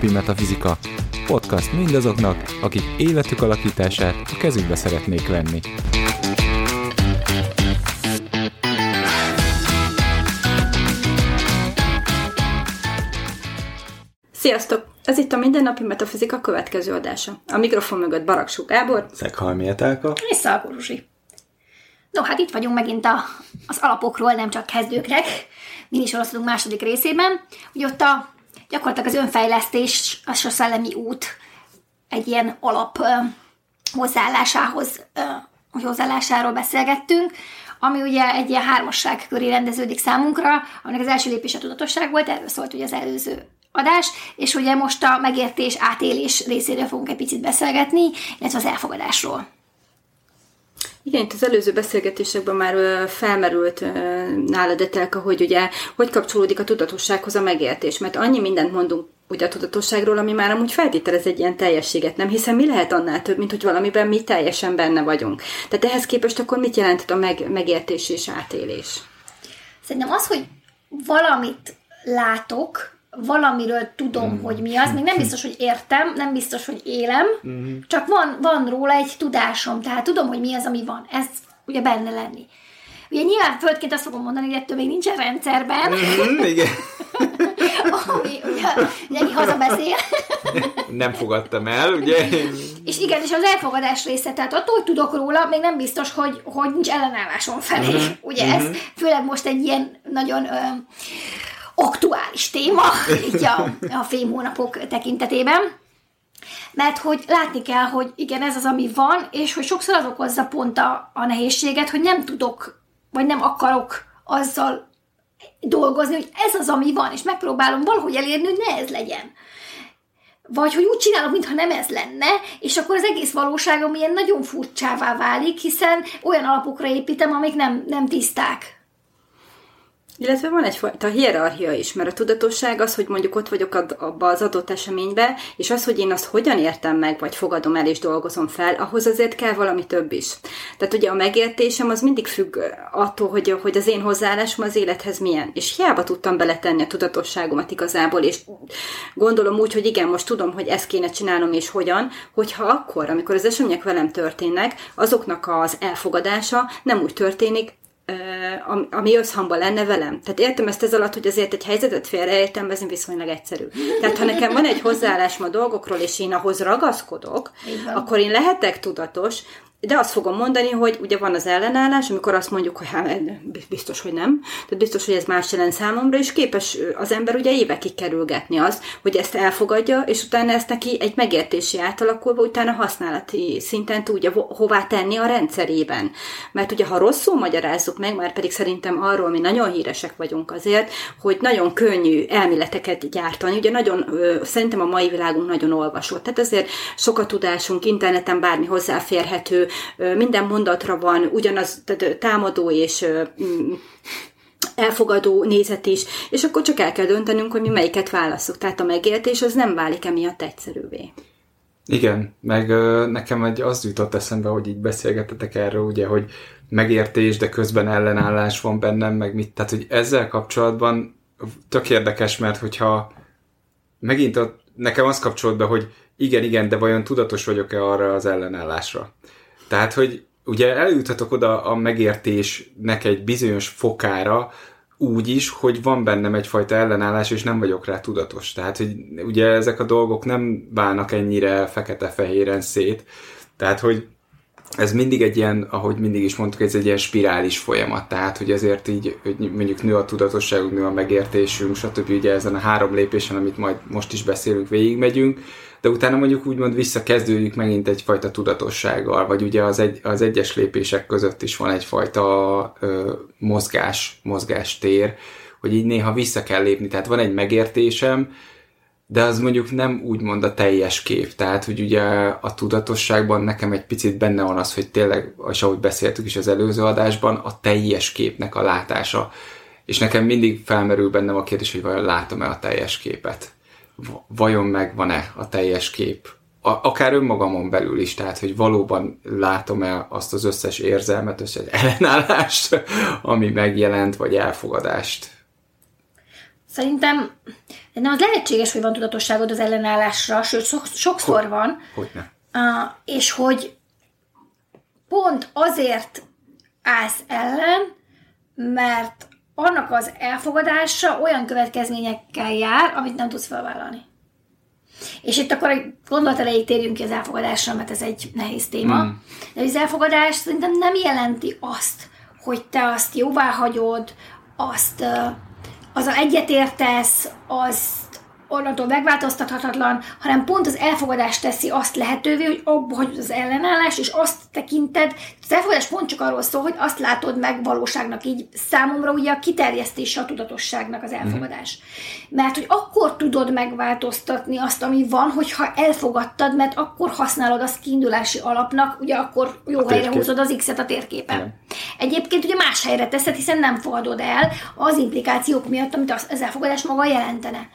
Mindennapi Metafizika. Podcast mindazoknak, akik életük alakítását a kezükbe szeretnék venni. Sziasztok! Ez itt a Mindennapi Metafizika következő adása. A mikrofon mögött Baraksó Gábor. Szeghalmi Etelka. És Szalkó. No, hát itt vagyunk megint a, az alapokról, nem csak kezdőknek. Mi is olaszodunk második részében. Ugye ott a, gyakorlatilag az önfejlesztés, a szellemi út egy ilyen alap hozzáállásához, ö, hozzáállásáról beszélgettünk, ami ugye egy ilyen hármasság köré rendeződik számunkra, aminek az első lépés a tudatosság volt, erről szólt ugye az előző adás, és ugye most a megértés, átélés részéről fogunk egy picit beszélgetni, illetve az elfogadásról. Igen, itt az előző beszélgetésekben már felmerült nálad, Etelka, hogy ugye hogy kapcsolódik a tudatossághoz a megértés, mert annyi mindent mondunk ugye a tudatosságról, ami már amúgy feltételez egy ilyen teljességet, nem? Hiszen mi lehet annál több, mint hogy valamiben mi teljesen benne vagyunk. Tehát ehhez képest akkor mit jelent a meg, megértés és átélés? Szerintem az, hogy valamit látok, valamiről tudom, mm. hogy mi az, még nem biztos, hogy értem, nem biztos, hogy élem, mm. csak van, van róla egy tudásom, tehát tudom, hogy mi az, ami van. Ez ugye benne lenni. Ugye nyilván földként azt fogom mondani, hogy ettől még nincsen rendszerben. Mm, igen. ami ugye, ugye hazabeszél. Nem fogadtam el, ugye? és igen, és az elfogadás része, tehát attól, hogy tudok róla, még nem biztos, hogy, hogy nincs ellenállásom felé. Mm-hmm. Ugye mm-hmm. ez főleg most egy ilyen nagyon ö, aktuális téma, így a, a fém hónapok tekintetében. Mert hogy látni kell, hogy igen, ez az, ami van, és hogy sokszor az okozza pont a, a nehézséget, hogy nem tudok, vagy nem akarok azzal dolgozni, hogy ez az, ami van, és megpróbálom valahogy elérni, hogy ne ez legyen. Vagy hogy úgy csinálok, mintha nem ez lenne, és akkor az egész valóságom ilyen nagyon furcsává válik, hiszen olyan alapokra építem, amik nem, nem tiszták. Illetve van egyfajta hierarchia is, mert a tudatosság az, hogy mondjuk ott vagyok abba az adott eseménybe, és az, hogy én azt hogyan értem meg, vagy fogadom el és dolgozom fel, ahhoz azért kell valami több is. Tehát ugye a megértésem az mindig függ attól, hogy, hogy az én hozzáállásom az élethez milyen. És hiába tudtam beletenni a tudatosságomat igazából, és gondolom úgy, hogy igen, most tudom, hogy ezt kéne csinálnom, és hogyan, hogyha akkor, amikor az események velem történnek, azoknak az elfogadása nem úgy történik, ami összhangban lenne velem. Tehát értem ezt ez alatt, hogy azért egy helyzetet félreértelmezni viszonylag egyszerű. Tehát ha nekem van egy hozzáállásom a dolgokról, és én ahhoz ragaszkodok, akkor én lehetek tudatos, de azt fogom mondani, hogy ugye van az ellenállás, amikor azt mondjuk, hogy hát biztos, hogy nem, tehát biztos, hogy ez más jelent számomra, és képes az ember ugye évekig kerülgetni az, hogy ezt elfogadja, és utána ezt neki egy megértési átalakulva, utána használati szinten tudja hová tenni a rendszerében. Mert ugye, ha rosszul magyarázzuk meg, már pedig szerintem arról mi nagyon híresek vagyunk azért, hogy nagyon könnyű elméleteket gyártani, ugye nagyon, szerintem a mai világunk nagyon olvasott, tehát azért sok a tudásunk, interneten bármi hozzáférhető, minden mondatra van ugyanaz tehát támadó és mm, elfogadó nézet is, és akkor csak el kell döntenünk, hogy mi melyiket válaszok. Tehát a megértés az nem válik emiatt egyszerűvé. Igen, meg nekem egy az jutott eszembe, hogy így beszélgetetek erről, ugye, hogy megértés, de közben ellenállás van bennem, meg mit, tehát hogy ezzel kapcsolatban tök érdekes, mert hogyha megint a, nekem az kapcsolt be, hogy igen, igen, de vajon tudatos vagyok-e arra az ellenállásra? Tehát, hogy ugye eljuthatok oda a megértésnek egy bizonyos fokára, úgy is, hogy van bennem egyfajta ellenállás, és nem vagyok rá tudatos. Tehát, hogy ugye ezek a dolgok nem válnak ennyire fekete-fehéren szét. Tehát, hogy ez mindig egy ilyen, ahogy mindig is mondtuk, ez egy ilyen spirális folyamat. Tehát, hogy ezért így, hogy mondjuk nő a tudatosságunk, nő a megértésünk, stb. Ugye ezen a három lépésen, amit majd most is beszélünk, végigmegyünk, de utána mondjuk úgymond visszakezdődik megint egyfajta tudatossággal, vagy ugye az, egy, az egyes lépések között is van egyfajta ö, mozgás, mozgástér, hogy így néha vissza kell lépni, tehát van egy megértésem, de az mondjuk nem úgymond a teljes kép, tehát hogy ugye a tudatosságban nekem egy picit benne van az, hogy tényleg, és ahogy beszéltük is az előző adásban, a teljes képnek a látása. És nekem mindig felmerül bennem a kérdés, hogy vajon látom-e a teljes képet vajon megvan-e a teljes kép. A, akár önmagamon belül is, tehát hogy valóban látom-e azt az összes érzelmet, összes ellenállást, ami megjelent, vagy elfogadást. Szerintem nem az lehetséges, hogy van tudatosságod az ellenállásra, sőt, sokszor Hogy- van, Hogyne. Uh, és hogy pont azért állsz ellen, mert annak az elfogadása olyan következményekkel jár, amit nem tudsz felvállalni. És itt akkor egy gondolat elejéig térjünk ki az elfogadásra, mert ez egy nehéz téma. Mm. De az elfogadás szerintem nem jelenti azt, hogy te azt jóvá hagyod, azt azzal egyetértesz, azt onnantól megváltoztathatatlan, hanem pont az elfogadás teszi azt lehetővé, hogy abba hagyod az ellenállás, és azt tekinted, az elfogadás pont csak arról szól, hogy azt látod meg valóságnak, így számomra ugye a kiterjesztése a tudatosságnak az elfogadás. Mert hogy akkor tudod megváltoztatni azt, ami van, hogyha elfogadtad, mert akkor használod azt kiindulási alapnak, ugye akkor jó helyre térkép. húzod az X-et a térképen. Egyébként ugye más helyre teszed, hiszen nem fogadod el az implikációk miatt, amit az elfogadás maga jelentene.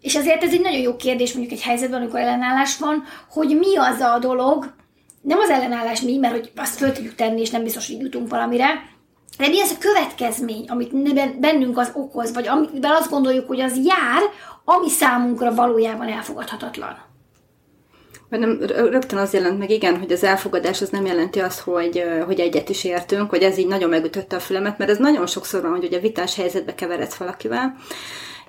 És ezért ez egy nagyon jó kérdés mondjuk egy helyzetben, amikor ellenállás van, hogy mi az a dolog, nem az ellenállás mi, mert hogy azt föl tudjuk tenni, és nem biztos, hogy jutunk valamire, de mi az a következmény, amit ben- bennünk az okoz, vagy amiben azt gondoljuk, hogy az jár, ami számunkra valójában elfogadhatatlan. Bennem rö- rögtön az jelent meg, igen, hogy az elfogadás az nem jelenti azt, hogy, hogy egyet is értünk, hogy ez így nagyon megütötte a fülemet, mert ez nagyon sokszor van, hogy ugye vitás helyzetbe keveredsz valakivel,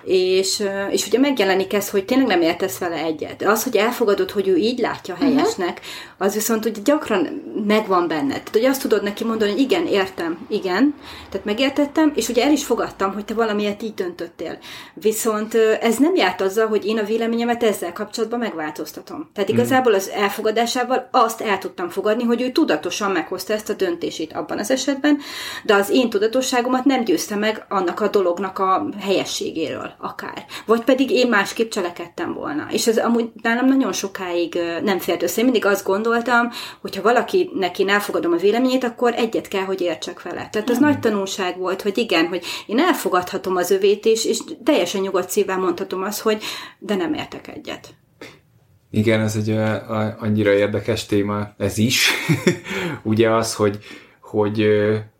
és, és ugye megjelenik ez, hogy tényleg nem értesz vele egyet. De az, hogy elfogadod, hogy ő így látja helyesnek, az viszont ugye gyakran megvan benned. Tehát, hogy azt tudod neki mondani, hogy igen, értem, igen, tehát megértettem, és ugye el is fogadtam, hogy te valamiért így döntöttél. Viszont ez nem járt azzal, hogy én a véleményemet ezzel kapcsolatban megváltoztatom. Tehát igazából az elfogadásával azt el tudtam fogadni, hogy ő tudatosan meghozta ezt a döntését abban az esetben, de az én tudatosságomat nem győzte meg annak a dolognak a helyességéről akár. Vagy pedig én másképp cselekedtem volna. És ez amúgy nálam nagyon sokáig nem fért össze. Én mindig azt gondoltam, hogy ha valakinek én elfogadom a véleményét, akkor egyet kell, hogy értsek vele. Tehát az nagy tanulság volt, hogy igen, hogy én elfogadhatom az övét, és, és teljesen nyugodt szívvel mondhatom azt, hogy de nem értek egyet. Igen, ez egy a- annyira érdekes téma, ez is. Ugye az, hogy, hogy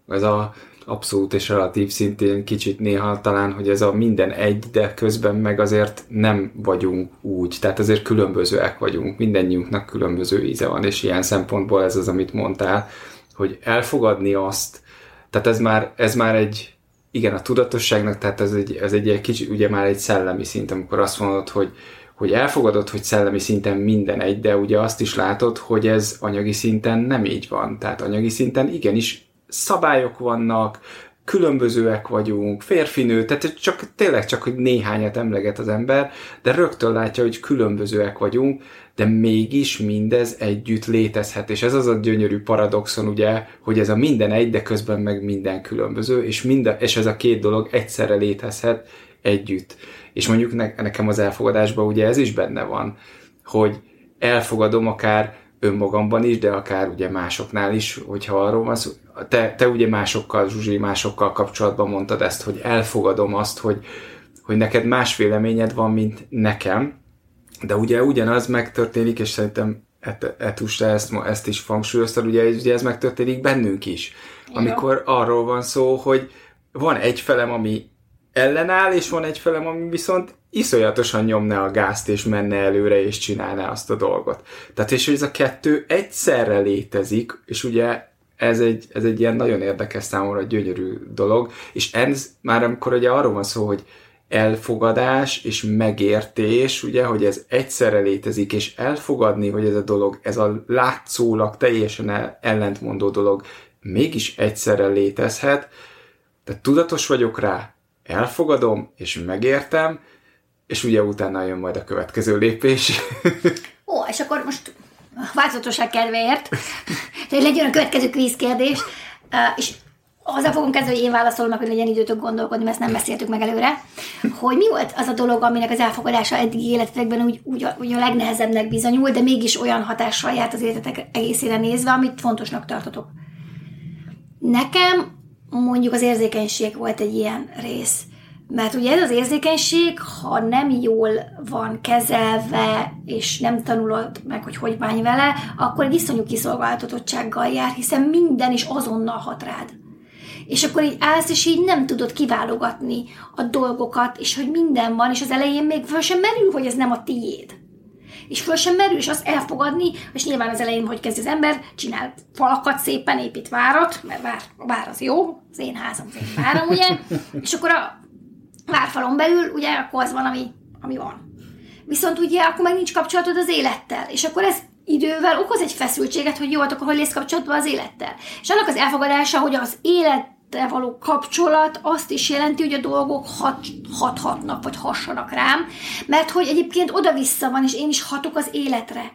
ez a abszolút és relatív szintén kicsit néha talán, hogy ez a minden egy, de közben meg azért nem vagyunk úgy. Tehát azért különbözőek vagyunk, mindennyiunknak különböző íze van, és ilyen szempontból ez az, amit mondtál, hogy elfogadni azt, tehát ez már, ez már egy, igen, a tudatosságnak, tehát ez egy, ez egy, egy kicsit, ugye már egy szellemi szint, amikor azt mondod, hogy, hogy elfogadod, hogy szellemi szinten minden egy, de ugye azt is látod, hogy ez anyagi szinten nem így van. Tehát anyagi szinten igenis szabályok vannak, különbözőek vagyunk, férfinő, tehát csak tényleg csak, hogy néhányat emleget az ember, de rögtön látja, hogy különbözőek vagyunk, de mégis mindez együtt létezhet, és ez az a gyönyörű paradoxon, ugye, hogy ez a minden egy, de közben meg minden különböző, és, minden, és ez a két dolog egyszerre létezhet együtt. És mondjuk ne, nekem az elfogadásban ugye ez is benne van, hogy elfogadom akár önmagamban is, de akár ugye másoknál is, hogyha arról van szó. Te, te ugye másokkal, Zsuzsi, másokkal kapcsolatban mondtad ezt, hogy elfogadom azt, hogy, hogy neked más véleményed van, mint nekem, de ugye ugyanaz megtörténik, és szerintem Et- Etus, te ezt, ezt is hangsúlyoztad, ugye, ugye ez megtörténik bennünk is. Amikor arról van szó, hogy van egy felem, ami ellenáll, és van egy felem, ami viszont iszonyatosan nyomná a gázt, és menne előre, és csinálná azt a dolgot. Tehát, és hogy ez a kettő egyszerre létezik, és ugye ez egy, ez egy ilyen nagyon érdekes számomra gyönyörű dolog, és ez már amikor ugye arról van szó, hogy elfogadás és megértés, ugye, hogy ez egyszerre létezik, és elfogadni, hogy ez a dolog, ez a látszólag teljesen el- ellentmondó dolog mégis egyszerre létezhet, de tudatos vagyok rá, elfogadom, és megértem, és ugye utána jön majd a következő lépés. Ó, és akkor most változatosság kedvéért, hogy legyen a következő kvízkérdés, és azzal fogunk kezdeni, hogy én válaszolom, hogy legyen időtök gondolkodni, mert ezt nem beszéltük meg előre, hogy mi volt az a dolog, aminek az elfogadása eddigi életetekben úgy, úgy, a, úgy a legnehezebbnek bizonyult, de mégis olyan hatással járt az életetek egészére nézve, amit fontosnak tartotok. Nekem mondjuk az érzékenység volt egy ilyen rész. Mert ugye ez az érzékenység, ha nem jól van kezelve, és nem tanulod meg, hogy hogy bánj vele, akkor egy iszonyú kiszolgáltatottsággal jár, hiszen minden is azonnal hat rád. És akkor így állsz, és így nem tudod kiválogatni a dolgokat, és hogy minden van, és az elején még föl sem merül, hogy ez nem a tiéd. És föl sem merül, és azt elfogadni, és nyilván az elején, hogy kezd az ember, csinál falakat szépen, épít várat, mert vár, a vár az jó, az én házam, az én váram, ugye, és akkor a várfalon belül, ugye, akkor az van, ami, ami van. Viszont ugye akkor meg nincs kapcsolatod az élettel, és akkor ez idővel okoz egy feszültséget, hogy jó, hát akkor hogy lész kapcsolatban az élettel. És annak az elfogadása, hogy az élettel való kapcsolat azt is jelenti, hogy a dolgok hat, hathatnak, vagy hassanak rám, mert hogy egyébként oda-vissza van, és én is hatok az életre.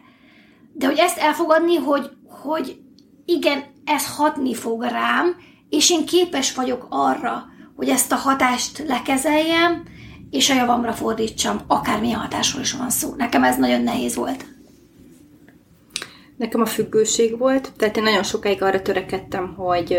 De hogy ezt elfogadni, hogy, hogy igen, ez hatni fog rám, és én képes vagyok arra, hogy ezt a hatást lekezeljem, és a javamra fordítsam, akármilyen hatásról is van szó. Nekem ez nagyon nehéz volt. Nekem a függőség volt, tehát én nagyon sokáig arra törekedtem, hogy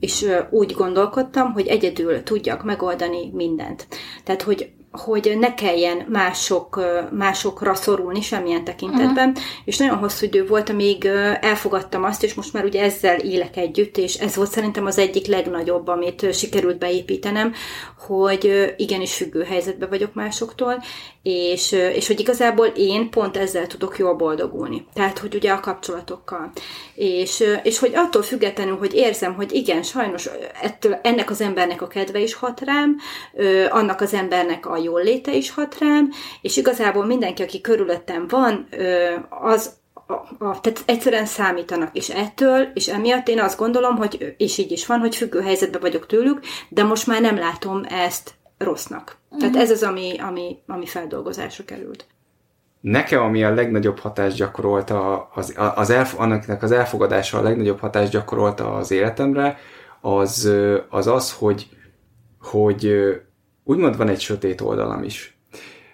és úgy gondolkodtam, hogy egyedül tudjak megoldani mindent. Tehát, hogy hogy ne kelljen mások, másokra szorulni semmilyen tekintetben, uh-huh. és nagyon hosszú idő volt, amíg elfogadtam azt, és most már ugye ezzel élek együtt, és ez volt szerintem az egyik legnagyobb, amit sikerült beépítenem, hogy igenis függő helyzetben vagyok másoktól, és, és hogy igazából én pont ezzel tudok jól boldogulni. Tehát, hogy ugye a kapcsolatokkal. És, és hogy attól függetlenül, hogy érzem, hogy igen, sajnos ettől, ennek az embernek a kedve is hat rám, annak az embernek a jól léte is hat rám, és igazából mindenki, aki körülöttem van, az a, a, tehát egyszerűen számítanak is ettől, és emiatt én azt gondolom, hogy, és így is van, hogy függő helyzetben vagyok tőlük, de most már nem látom ezt rossznak. Uh-huh. Tehát ez az, ami, ami, ami feldolgozásra került. Nekem, ami a legnagyobb hatást gyakorolta, az, az elf, annak az elfogadása a legnagyobb hatást gyakorolta az életemre, az az, az hogy, hogy úgymond van egy sötét oldalam is.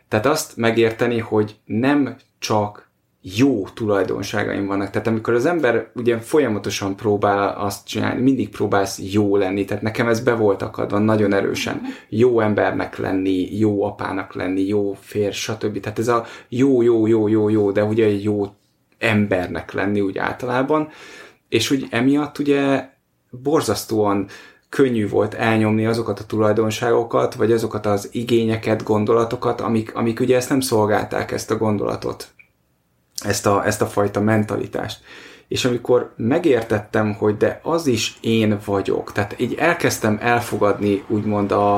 Tehát azt megérteni, hogy nem csak jó tulajdonságaim vannak. Tehát amikor az ember ugye folyamatosan próbál azt csinálni, mindig próbálsz jó lenni, tehát nekem ez be volt akadva nagyon erősen. Jó embernek lenni, jó apának lenni, jó férj, stb. Tehát ez a jó, jó, jó, jó, jó, de ugye jó embernek lenni úgy általában. És úgy emiatt ugye borzasztóan könnyű volt elnyomni azokat a tulajdonságokat, vagy azokat az igényeket, gondolatokat, amik, amik ugye ezt nem szolgálták, ezt a gondolatot ezt a, ezt a fajta mentalitást. És amikor megértettem, hogy de az is én vagyok, tehát így elkezdtem elfogadni úgymond a,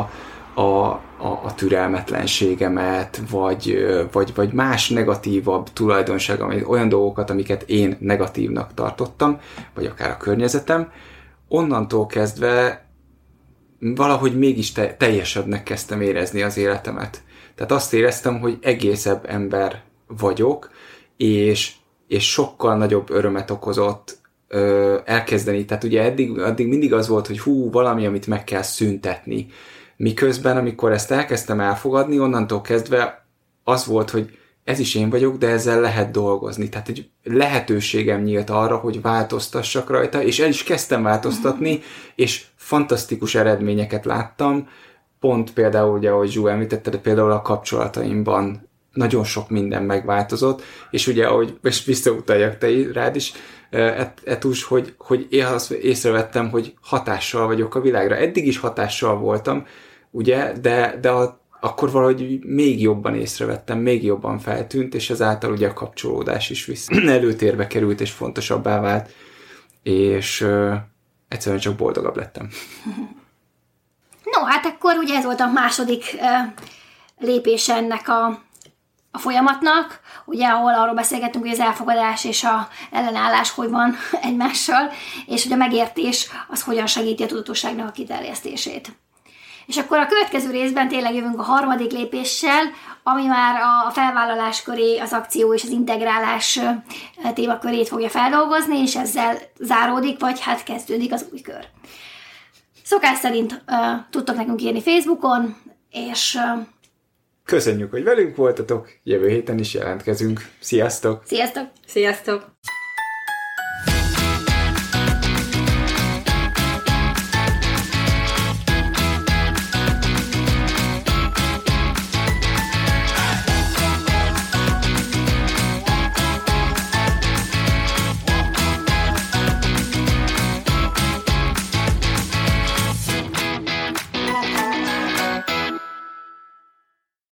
a, a, a türelmetlenségemet, vagy, vagy, vagy más negatívabb tulajdonság, olyan dolgokat, amiket én negatívnak tartottam, vagy akár a környezetem, onnantól kezdve valahogy mégis te, teljesebbnek kezdtem érezni az életemet. Tehát azt éreztem, hogy egészebb ember vagyok, és, és sokkal nagyobb örömet okozott ö, elkezdeni. Tehát ugye eddig, addig mindig az volt, hogy hú, valami, amit meg kell szüntetni. Miközben, amikor ezt elkezdtem elfogadni, onnantól kezdve az volt, hogy ez is én vagyok, de ezzel lehet dolgozni. Tehát egy lehetőségem nyílt arra, hogy változtassak rajta, és el is kezdtem változtatni, és fantasztikus eredményeket láttam, pont például, ugye, ahogy Zsú említette, de például a kapcsolataimban nagyon sok minden megváltozott, és ugye, ahogy és visszautaljak te rád is, et, etus, hogy, hogy én azt észrevettem, hogy hatással vagyok a világra. Eddig is hatással voltam, ugye, de, de a, akkor valahogy még jobban észrevettem, még jobban feltűnt, és ezáltal ugye a kapcsolódás is vissza előtérbe került, és fontosabbá vált, és uh, egyszerűen csak boldogabb lettem. No, hát akkor ugye ez volt a második uh, lépés ennek a a folyamatnak, ugye, ahol arról beszélgetünk, hogy az elfogadás és a ellenállás hogy van egymással, és hogy a megértés az hogyan segíti a tudatosságnak a kiterjesztését. És akkor a következő részben tényleg jövünk a harmadik lépéssel, ami már a felvállalás köré, az akció és az integrálás témakörét fogja feldolgozni, és ezzel záródik, vagy hát kezdődik az új kör. Szokás szerint uh, tudtok nekünk írni Facebookon, és uh, Köszönjük, hogy velünk voltatok, jövő héten is jelentkezünk. Sziasztok! Sziasztok! Sziasztok!